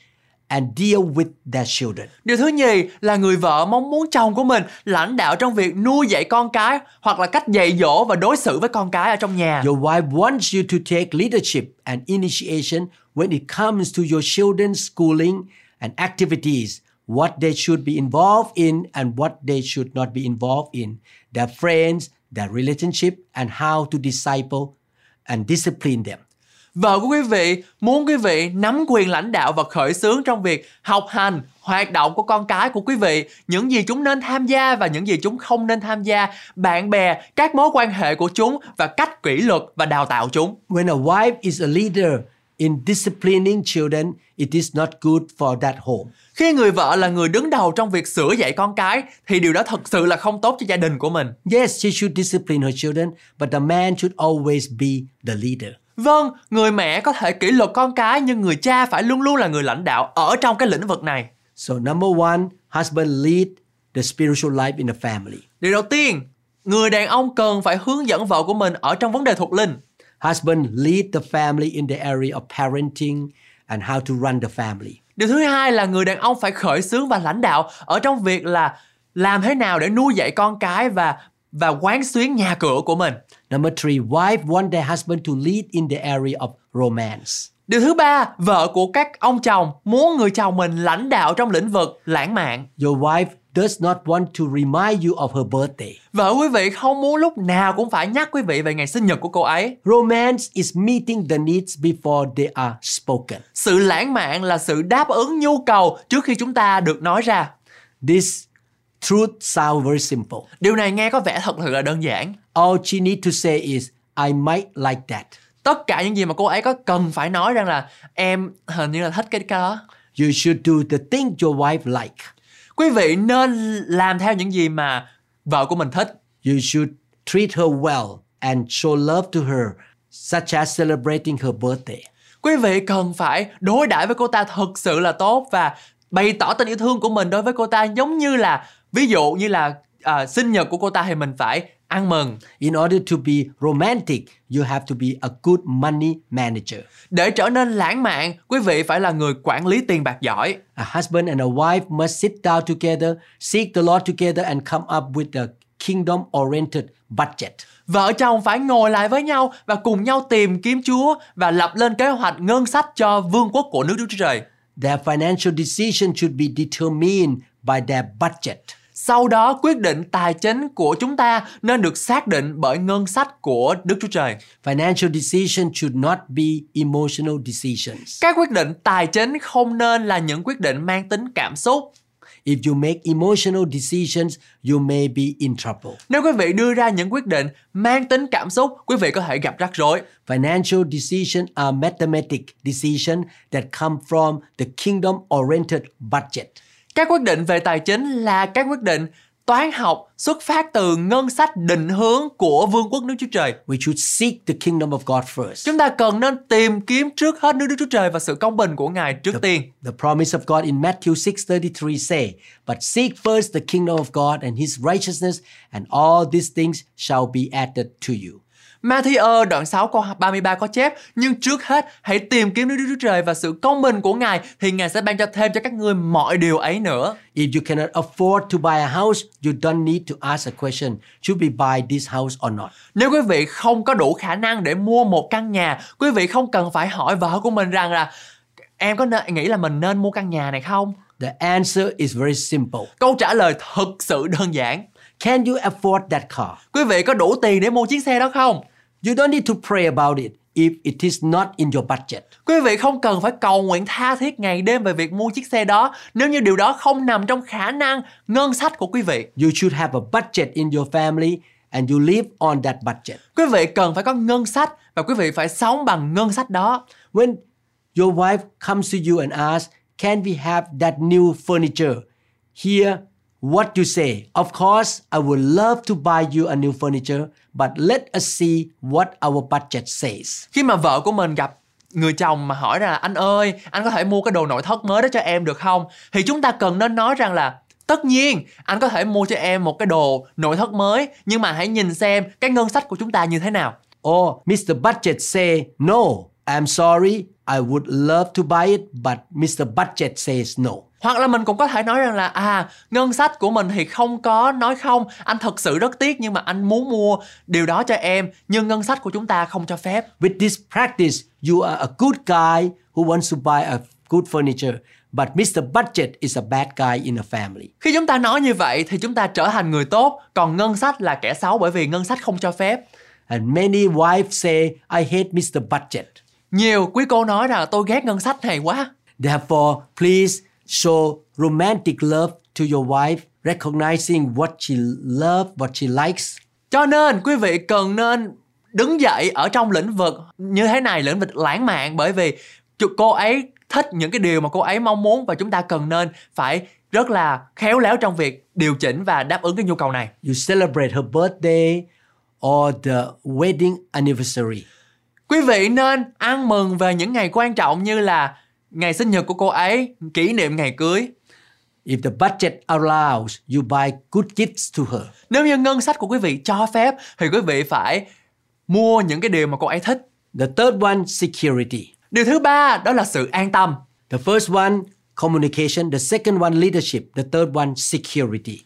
and deal with their children. Điều thứ nhì là người vợ mong muốn chồng của mình lãnh đạo trong việc nuôi dạy con cái hoặc là cách dạy dỗ và đối xử với con cái ở trong nhà. Your wife wants you to take leadership and initiation when it comes to your children's schooling and activities, what they should be involved in and what they should not be involved in, their friends, their relationship, and how to disciple and discipline them. Vợ của quý vị muốn quý vị nắm quyền lãnh đạo và khởi xướng trong việc học hành, hoạt động của con cái của quý vị, những gì chúng nên tham gia và những gì chúng không nên tham gia, bạn bè, các mối quan hệ của chúng và cách kỷ luật và đào tạo chúng. When a wife is a leader in disciplining children, it is not good for that home. Khi người vợ là người đứng đầu trong việc sửa dạy con cái thì điều đó thật sự là không tốt cho gia đình của mình. Yes, she should discipline her children, but the man should always be the leader. Vâng, người mẹ có thể kỷ luật con cái nhưng người cha phải luôn luôn là người lãnh đạo ở trong cái lĩnh vực này. So, number one, husband lead the spiritual life in the family. Điều đầu tiên, người đàn ông cần phải hướng dẫn vợ của mình ở trong vấn đề thuộc linh. Husband lead the family in the area of parenting and how to run the family. Điều thứ hai là người đàn ông phải khởi xướng và lãnh đạo ở trong việc là làm thế nào để nuôi dạy con cái và và quán xuyến nhà cửa của mình. Number three, wife want their husband to lead in the area of romance. Điều thứ ba, vợ của các ông chồng muốn người chồng mình lãnh đạo trong lĩnh vực lãng mạn. Your wife does not want to remind you of her birthday. Vợ quý vị không muốn lúc nào cũng phải nhắc quý vị về ngày sinh nhật của cô ấy. Romance is meeting the needs before they are spoken. Sự lãng mạn là sự đáp ứng nhu cầu trước khi chúng ta được nói ra. This truth sounds very simple. Điều này nghe có vẻ thật sự là đơn giản. All she need to say is, I might like that. Tất cả những gì mà cô ấy có cần phải nói rằng là em hình như là thích cái đó. You should do the thing your wife like. Quý vị nên làm theo những gì mà vợ của mình thích. You should treat her well and show love to her, such as celebrating her birthday. Quý vị cần phải đối đãi với cô ta thật sự là tốt và bày tỏ tình yêu thương của mình đối với cô ta giống như là ví dụ như là à, sinh nhật của cô ta thì mình phải ăn mừng. In order to be romantic, you have to be a good money manager. Để trở nên lãng mạn, quý vị phải là người quản lý tiền bạc giỏi. A husband and a wife must sit down together, seek the Lord together, and come up with a kingdom oriented budget. Vợ chồng phải ngồi lại với nhau và cùng nhau tìm kiếm Chúa và lập lên kế hoạch ngân sách cho vương quốc của nước Đức Chúa Trời. Their financial decision should be determined by their budget. Sau đó quyết định tài chính của chúng ta nên được xác định bởi ngân sách của Đức Chúa Trời. Financial decisions should not be emotional decisions. Các quyết định tài chính không nên là những quyết định mang tính cảm xúc. If you make emotional decisions, you may be in trouble. Nếu quý vị đưa ra những quyết định mang tính cảm xúc, quý vị có thể gặp rắc rối. Financial decisions are mathematic decisions that come from the kingdom oriented budget. Các quyết định về tài chính là các quyết định toán học xuất phát từ ngân sách định hướng của vương quốc nước Chúa Trời. We should seek the kingdom of God first. Chúng ta cần nên tìm kiếm trước hết nước Đức Chúa Trời và sự công bình của Ngài trước tiên. The promise of God in Matthew 6:33 say, "But seek first the kingdom of God and his righteousness, and all these things shall be added to you." Matthew đoạn 6 câu 33 có chép Nhưng trước hết hãy tìm kiếm Đức Chúa Trời và sự công bình của Ngài Thì Ngài sẽ ban cho thêm cho các ngươi mọi điều ấy nữa If you cannot afford to buy a house, you don't need to ask a question, should we buy this house or not? Nếu quý vị không có đủ khả năng để mua một căn nhà Quý vị không cần phải hỏi vợ của mình rằng là Em có nên, nghĩ là mình nên mua căn nhà này không? The answer is very simple. Câu trả lời thật sự đơn giản Can you afford that car? Quý vị có đủ tiền để mua chiếc xe đó không? You don't need to pray about it if it is not in your budget. Quý vị không cần phải cầu nguyện tha thiết ngày đêm về việc mua chiếc xe đó nếu như điều đó không nằm trong khả năng ngân sách của quý vị. You should have a budget in your family and you live on that budget. Quý vị cần phải có ngân sách và quý vị phải sống bằng ngân sách đó. When your wife comes to you and asks, Can we have that new furniture? Here, what you say. Of course, I would love to buy you a new furniture, but let us see what our budget says. Khi mà vợ của mình gặp người chồng mà hỏi là anh ơi, anh có thể mua cái đồ nội thất mới đó cho em được không? Thì chúng ta cần nên nói rằng là Tất nhiên, anh có thể mua cho em một cái đồ nội thất mới, nhưng mà hãy nhìn xem cái ngân sách của chúng ta như thế nào. Or Mr. Budget say, No, I'm sorry, I would love to buy it, but Mr. Budget says no. Hoặc là mình cũng có thể nói rằng là à ngân sách của mình thì không có nói không Anh thật sự rất tiếc nhưng mà anh muốn mua điều đó cho em Nhưng ngân sách của chúng ta không cho phép With this practice, you are a good guy who wants to buy a good furniture, but Mr. Budget is a bad guy in a family. Khi chúng ta nói như vậy thì chúng ta trở thành người tốt Còn ngân sách là kẻ xấu bởi vì ngân sách không cho phép And many wives say, I hate Mr. Budget. Nhiều quý cô nói rằng tôi ghét ngân sách này quá Therefore, please show romantic love to your wife, recognizing what she loves, what she likes. Cho nên quý vị cần nên đứng dậy ở trong lĩnh vực như thế này, lĩnh vực lãng mạn bởi vì cô ấy thích những cái điều mà cô ấy mong muốn và chúng ta cần nên phải rất là khéo léo trong việc điều chỉnh và đáp ứng cái nhu cầu này. You celebrate her birthday or the wedding anniversary. Quý vị nên ăn mừng về những ngày quan trọng như là ngày sinh nhật của cô ấy, kỷ niệm ngày cưới. If the budget allows, you buy good gifts to her. Nếu như ngân sách của quý vị cho phép thì quý vị phải mua những cái điều mà cô ấy thích. The third one, security. Điều thứ ba đó là sự an tâm. The first one, communication. The second one, leadership. The third one, security.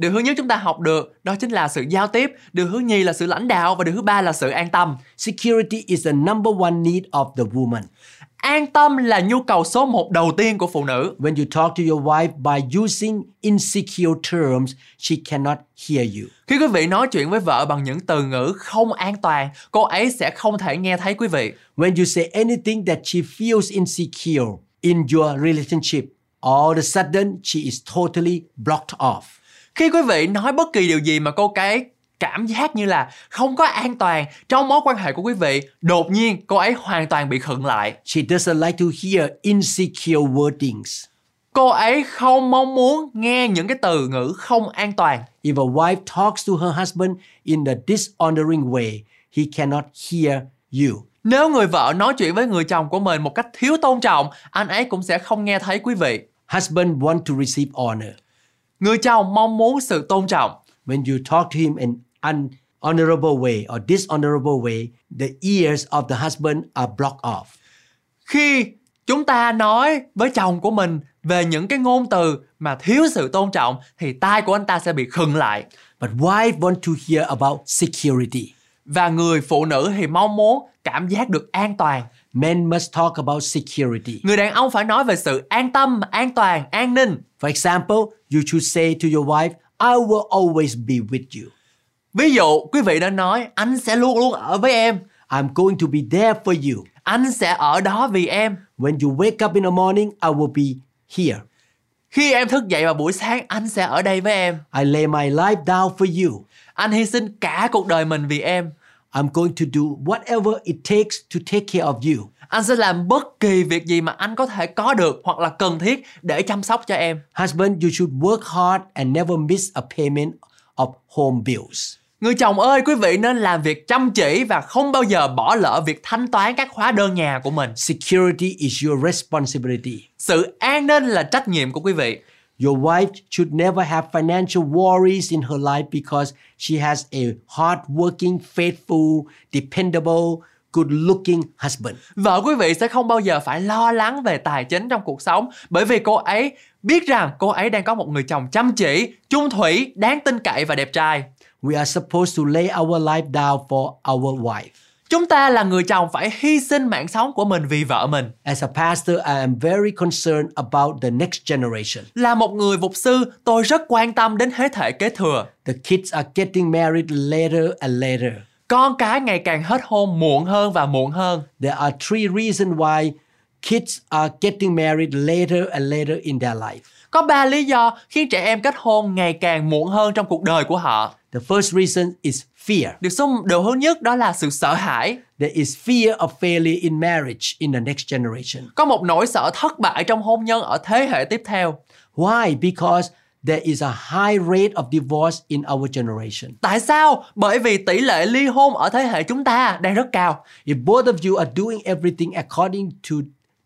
Điều thứ nhất chúng ta học được đó chính là sự giao tiếp, điều thứ nhì là sự lãnh đạo và điều thứ ba là sự an tâm. Security is the number one need of the woman. An tâm là nhu cầu số một đầu tiên của phụ nữ. When you talk to your wife by using insecure terms, she cannot hear you. Khi quý vị nói chuyện với vợ bằng những từ ngữ không an toàn, cô ấy sẽ không thể nghe thấy quý vị. When you say anything that she feels insecure in your relationship, all of a sudden she is totally blocked off. Khi quý vị nói bất kỳ điều gì mà cô ấy cảm giác như là không có an toàn trong mối quan hệ của quý vị, đột nhiên cô ấy hoàn toàn bị khựng lại. She doesn't like to hear insecure wordings. Cô ấy không mong muốn nghe những cái từ ngữ không an toàn. If a wife talks to her husband in a dishonoring way, he cannot hear you. Nếu người vợ nói chuyện với người chồng của mình một cách thiếu tôn trọng, anh ấy cũng sẽ không nghe thấy quý vị. Husband want to receive honor. Người chồng mong muốn sự tôn trọng. When you talk to him in an honorable way or dishonorable way, the ears of the husband are blocked off. Khi chúng ta nói với chồng của mình về những cái ngôn từ mà thiếu sự tôn trọng thì tai của anh ta sẽ bị khựng lại. But wife want to hear about security. Và người phụ nữ thì mong muốn cảm giác được an toàn. Men must talk about security. Người đàn ông phải nói về sự an tâm, an toàn, an ninh. For example, you should say to your wife, I will always be with you. Ví dụ, quý vị đã nói anh sẽ luôn luôn ở với em. I'm going to be there for you. Anh sẽ ở đó vì em. When you wake up in the morning, I will be here. Khi em thức dậy vào buổi sáng, anh sẽ ở đây với em. I lay my life down for you. Anh hy sinh cả cuộc đời mình vì em. I'm going to do whatever it takes to take care of you. Anh sẽ làm bất kỳ việc gì mà anh có thể có được hoặc là cần thiết để chăm sóc cho em. Husband, you should work hard and never miss a payment of home bills. Người chồng ơi, quý vị nên làm việc chăm chỉ và không bao giờ bỏ lỡ việc thanh toán các hóa đơn nhà của mình. Security is your responsibility. Sự an ninh là trách nhiệm của quý vị. Your wife should never have financial worries in her life because she has a hardworking, faithful, dependable, good-looking husband. Vợ quý vị sẽ không bao giờ phải lo lắng về tài chính trong cuộc sống bởi vì cô ấy biết rằng cô ấy đang có một người chồng chăm chỉ, chung thủy, đáng tin cậy và đẹp trai. We are supposed to lay our life down for our wife. Chúng ta là người chồng phải hy sinh mạng sống của mình vì vợ mình. As a pastor, I am very concerned about the next generation. Là một người mục sư, tôi rất quan tâm đến thế hệ kế thừa. The kids are getting married later and later. Con cái ngày càng hết hôn muộn hơn và muộn hơn. There are three reasons why kids are getting married later and later in their life. Có ba lý do khiến trẻ em kết hôn ngày càng muộn hơn trong cuộc đời của họ. The first reason is fear. Điều số điều thứ nhất đó là sự sợ hãi. There is fear of failure in marriage in the next generation. Có một nỗi sợ thất bại trong hôn nhân ở thế hệ tiếp theo. Why? Because there is a high rate of divorce in our generation. Tại sao? Bởi vì tỷ lệ ly hôn ở thế hệ chúng ta đang rất cao. If both of you are doing everything according to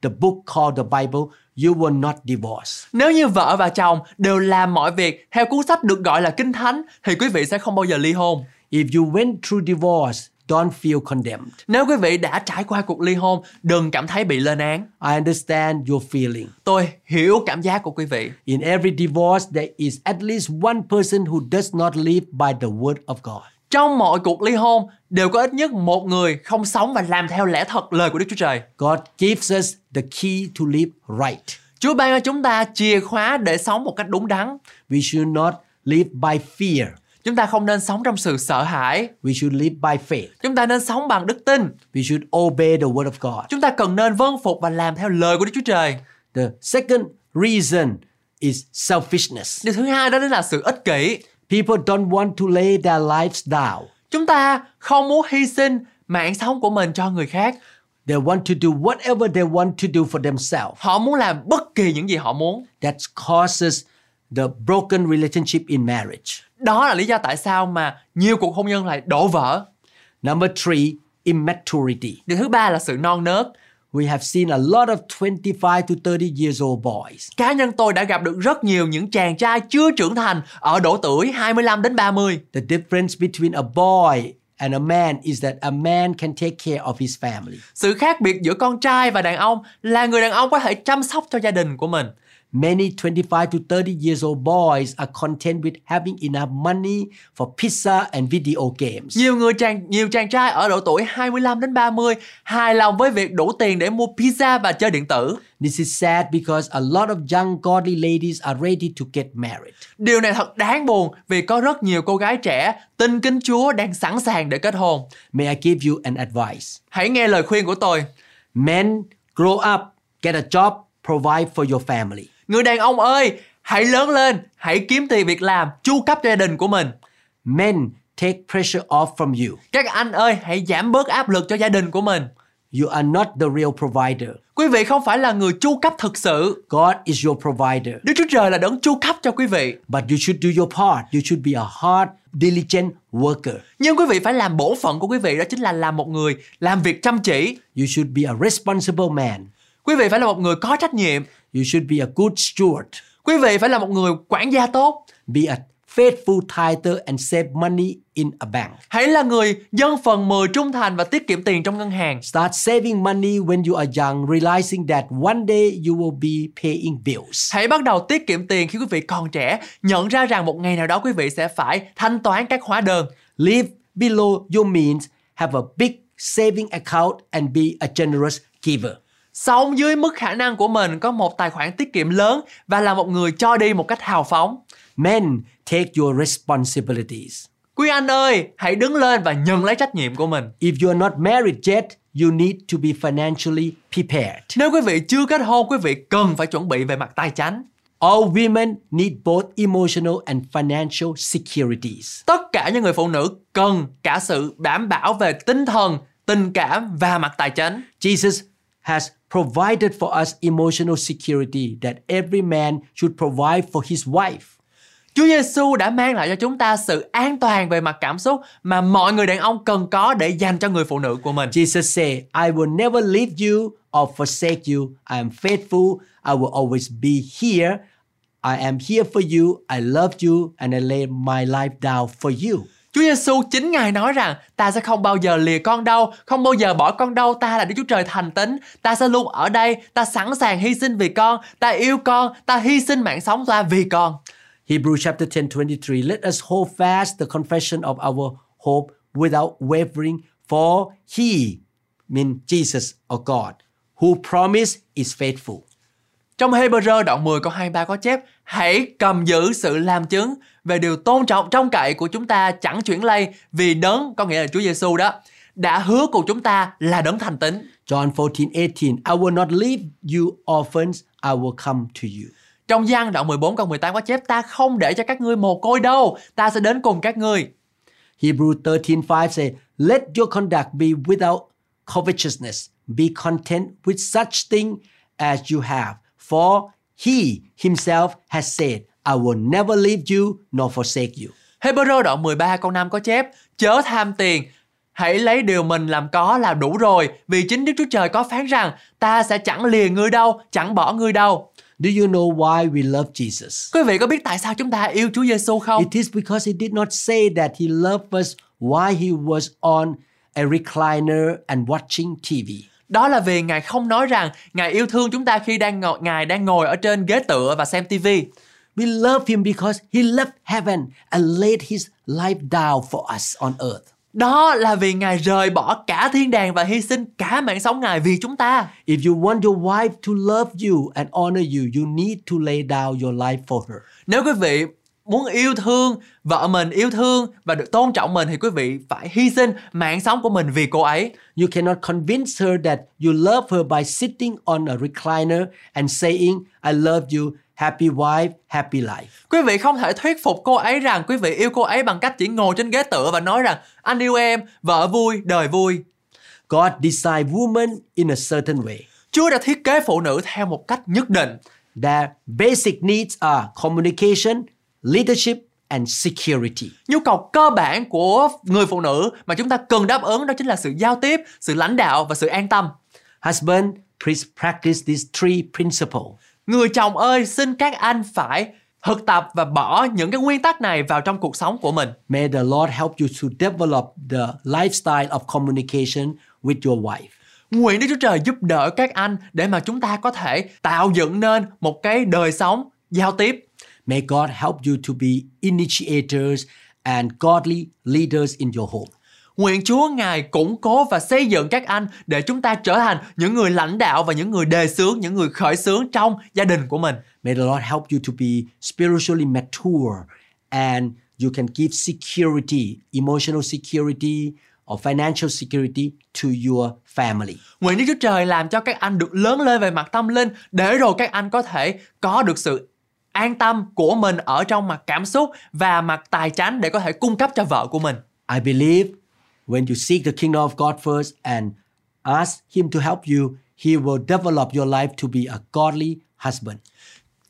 the book called the Bible, you will not divorce. Nếu như vợ và chồng đều làm mọi việc theo cuốn sách được gọi là Kinh Thánh thì quý vị sẽ không bao giờ ly hôn. If you went through divorce, don't feel condemned. Nếu quý vị đã trải qua cuộc ly hôn, đừng cảm thấy bị lên án. I understand your feeling. Tôi hiểu cảm giác của quý vị. In every divorce, there is at least one person who does not live by the word of God. Trong mọi cuộc ly hôn đều có ít nhất một người không sống và làm theo lẽ thật lời của Đức Chúa Trời. God gives us the key to live right. Chúa ban cho chúng ta chìa khóa để sống một cách đúng đắn. We should not live by fear. Chúng ta không nên sống trong sự sợ hãi. We should live by faith. Chúng ta nên sống bằng đức tin. We should obey the word of God. Chúng ta cần nên vâng phục và làm theo lời của Đức Chúa Trời. The second reason is selfishness. Điều thứ hai đó là sự ích kỷ. People don't want to lay their lives down. Chúng ta không muốn hy sinh mạng sống của mình cho người khác. They want to do whatever they want to do for themselves. Họ muốn làm bất kỳ những gì họ muốn. That causes the broken relationship in marriage. Đó là lý do tại sao mà nhiều cuộc hôn nhân lại đổ vỡ. Number three, immaturity. Điều thứ ba là sự non nớt. We have seen a lot of 25 to 30 years old boys. Cá nhân tôi đã gặp được rất nhiều những chàng trai chưa trưởng thành ở độ tuổi 25 đến 30. The difference between a boy and a man is that a man can take care of his family. Sự khác biệt giữa con trai và đàn ông là người đàn ông có thể chăm sóc cho gia đình của mình. Many 25 to 30 years old boys are content with having enough money for pizza and video games. Nhiều người chàng nhiều chàng trai ở độ tuổi 25 đến 30 hài lòng với việc đủ tiền để mua pizza và chơi điện tử. This is sad because a lot of young godly ladies are ready to get married. Điều này thật đáng buồn vì có rất nhiều cô gái trẻ tin kính Chúa đang sẵn sàng để kết hôn. May I give you an advice? Hãy nghe lời khuyên của tôi. Men, grow up, get a job, provide for your family. Người đàn ông ơi, hãy lớn lên, hãy kiếm tiền việc làm, chu cấp cho gia đình của mình. Men, take pressure off from you. Các anh ơi, hãy giảm bớt áp lực cho gia đình của mình. You are not the real provider. Quý vị không phải là người chu cấp thực sự. God is your provider. Đức Chúa Trời là đấng chu cấp cho quý vị. But you should do your part. You should be a hard, diligent worker. Nhưng quý vị phải làm bổn phận của quý vị đó chính là làm một người làm việc chăm chỉ. You should be a responsible man. Quý vị phải là một người có trách nhiệm. You should be a good steward. Quý vị phải là một người quản gia tốt. Be a faithful tither and save money in a bank. Hãy là người dân phần 10 trung thành và tiết kiệm tiền trong ngân hàng. Start saving money when you are young, realizing that one day you will be paying bills. Hãy bắt đầu tiết kiệm tiền khi quý vị còn trẻ, nhận ra rằng một ngày nào đó quý vị sẽ phải thanh toán các hóa đơn. Live below your means, have a big saving account and be a generous giver. Sống dưới mức khả năng của mình có một tài khoản tiết kiệm lớn và là một người cho đi một cách hào phóng. Men, take your responsibilities. Quý anh ơi, hãy đứng lên và nhận lấy trách nhiệm của mình. If you are not married yet, you need to be financially prepared. Nếu quý vị chưa kết hôn, quý vị cần phải chuẩn bị về mặt tài chính. All women need both emotional and financial securities. Tất cả những người phụ nữ cần cả sự đảm bảo về tinh thần, tình cảm và mặt tài chính. Jesus has provided for us emotional security that every man should provide for his wife. Chúa Giêsu đã mang lại cho chúng ta sự an toàn về mặt cảm xúc mà mọi người đàn ông cần có để dành cho người phụ nữ của mình. Jesus said, I will never leave you or forsake you. I am faithful. I will always be here. I am here for you. I love you and I lay my life down for you. Chúa Giêsu chính Ngài nói rằng ta sẽ không bao giờ lìa con đâu, không bao giờ bỏ con đâu, ta là Đức Chúa Trời thành tín, ta sẽ luôn ở đây, ta sẵn sàng hy sinh vì con, ta yêu con, ta hy sinh mạng sống ra vì con. Hebrew chapter 10 23 Let us hold fast the confession of our hope without wavering, for he, mean Jesus or God, who promised is faithful. Trong Hebrew đoạn 10 câu 23 có chép Hãy cầm giữ sự làm chứng về điều tôn trọng trong cậy của chúng ta chẳng chuyển lây vì đấng có nghĩa là Chúa Giêsu đó đã hứa cùng chúng ta là đấng thành tín. John 14:18 I will not leave you orphans, I will come to you. Trong gian đoạn 14 câu 18 có chép ta không để cho các ngươi mồ côi đâu, ta sẽ đến cùng các ngươi. Hebrew 13:5 say, "Let your conduct be without covetousness. Be content with such thing as you have, for he himself has said, I will never leave you nor forsake you." Hebrew đoạn 13 câu 5 có chép chớ tham tiền, hãy lấy điều mình làm có là đủ rồi, vì chính Đức Chúa Trời có phán rằng ta sẽ chẳng lìa ngươi đâu, chẳng bỏ ngươi đâu. Do you know why we love Jesus? Quý vị có biết tại sao chúng ta yêu Chúa Giêsu không? It is because he did not say that he loved us while he was on a recliner and watching TV. Đó là vì Ngài không nói rằng Ngài yêu thương chúng ta khi đang ngồi, Ngài đang ngồi ở trên ghế tựa và xem TV. We love him because he left heaven and laid his life down for us on earth. Đó là vì Ngài rời bỏ cả thiên đàng và hy sinh cả mạng sống Ngài vì chúng ta. If you want your wife to love you and honor you, you need to lay down your life for her. Nếu quý vị muốn yêu thương vợ mình, yêu thương và được tôn trọng mình thì quý vị phải hy sinh mạng sống của mình vì cô ấy. You cannot convince her that you love her by sitting on a recliner and saying, I love you, happy wife, happy life. Quý vị không thể thuyết phục cô ấy rằng quý vị yêu cô ấy bằng cách chỉ ngồi trên ghế tựa và nói rằng anh yêu em, vợ vui, đời vui. God designed women in a certain way. Chúa đã thiết kế phụ nữ theo một cách nhất định. Their basic needs are communication, leadership, and security. Nhu cầu cơ bản của người phụ nữ mà chúng ta cần đáp ứng đó chính là sự giao tiếp, sự lãnh đạo và sự an tâm. Husband, please practice these three principles. Người chồng ơi, xin các anh phải thực tập và bỏ những cái nguyên tắc này vào trong cuộc sống của mình. May the Lord help you to develop the lifestyle of communication with your wife. Nguyện Đức Chúa Trời giúp đỡ các anh để mà chúng ta có thể tạo dựng nên một cái đời sống giao tiếp. May God help you to be initiators and godly leaders in your home. Nguyện Chúa Ngài củng cố và xây dựng các anh để chúng ta trở thành những người lãnh đạo và những người đề xướng, những người khởi xướng trong gia đình của mình. May the Lord help you to be spiritually mature and you can give security, emotional security or financial security to your family. Nguyện Đức Chúa Trời làm cho các anh được lớn lên về mặt tâm linh để rồi các anh có thể có được sự an tâm của mình ở trong mặt cảm xúc và mặt tài chánh để có thể cung cấp cho vợ của mình. I believe when you seek the kingdom of God first and ask him to help you, he will develop your life to be a godly husband.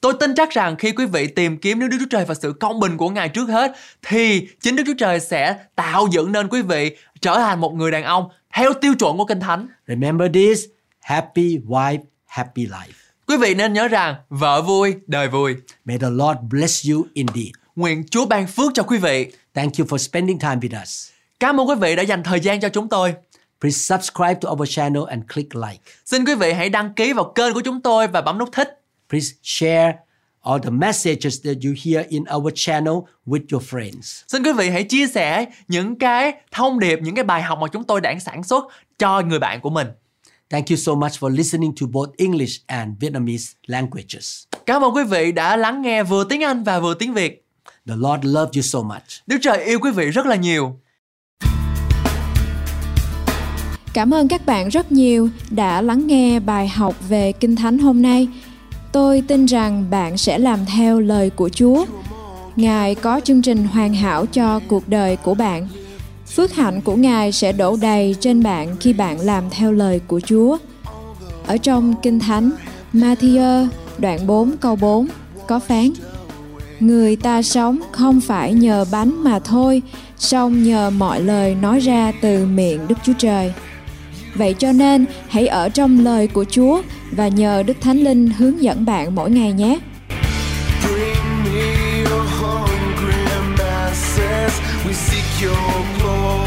Tôi tin chắc rằng khi quý vị tìm kiếm nước Đức Chúa Trời và sự công bình của Ngài trước hết thì chính Đức Chúa Trời sẽ tạo dựng nên quý vị trở thành một người đàn ông theo tiêu chuẩn của Kinh Thánh. Remember this, happy wife, happy life. Quý vị nên nhớ rằng vợ vui, đời vui. May the Lord bless you indeed. Nguyện Chúa ban phước cho quý vị. Thank you for spending time with us. Cảm ơn quý vị đã dành thời gian cho chúng tôi. Please subscribe to our channel and click like. Xin quý vị hãy đăng ký vào kênh của chúng tôi và bấm nút thích. Please share all the messages that you hear in our channel with your friends. Xin quý vị hãy chia sẻ những cái thông điệp, những cái bài học mà chúng tôi đã sản xuất cho người bạn của mình. Thank you so much for listening to both English and Vietnamese languages. Cảm ơn quý vị đã lắng nghe vừa tiếng Anh và vừa tiếng Việt. The Lord loves you so much. Đức Trời yêu quý vị rất là nhiều. Cảm ơn các bạn rất nhiều đã lắng nghe bài học về Kinh Thánh hôm nay. Tôi tin rằng bạn sẽ làm theo lời của Chúa. Ngài có chương trình hoàn hảo cho cuộc đời của bạn. Phước hạnh của Ngài sẽ đổ đầy trên bạn khi bạn làm theo lời của Chúa. Ở trong Kinh Thánh, Matthew đoạn 4 câu 4 có phán Người ta sống không phải nhờ bánh mà thôi, song nhờ mọi lời nói ra từ miệng Đức Chúa Trời. Vậy cho nên hãy ở trong lời của Chúa và nhờ Đức Thánh Linh hướng dẫn bạn mỗi ngày nhé. We seek your glory.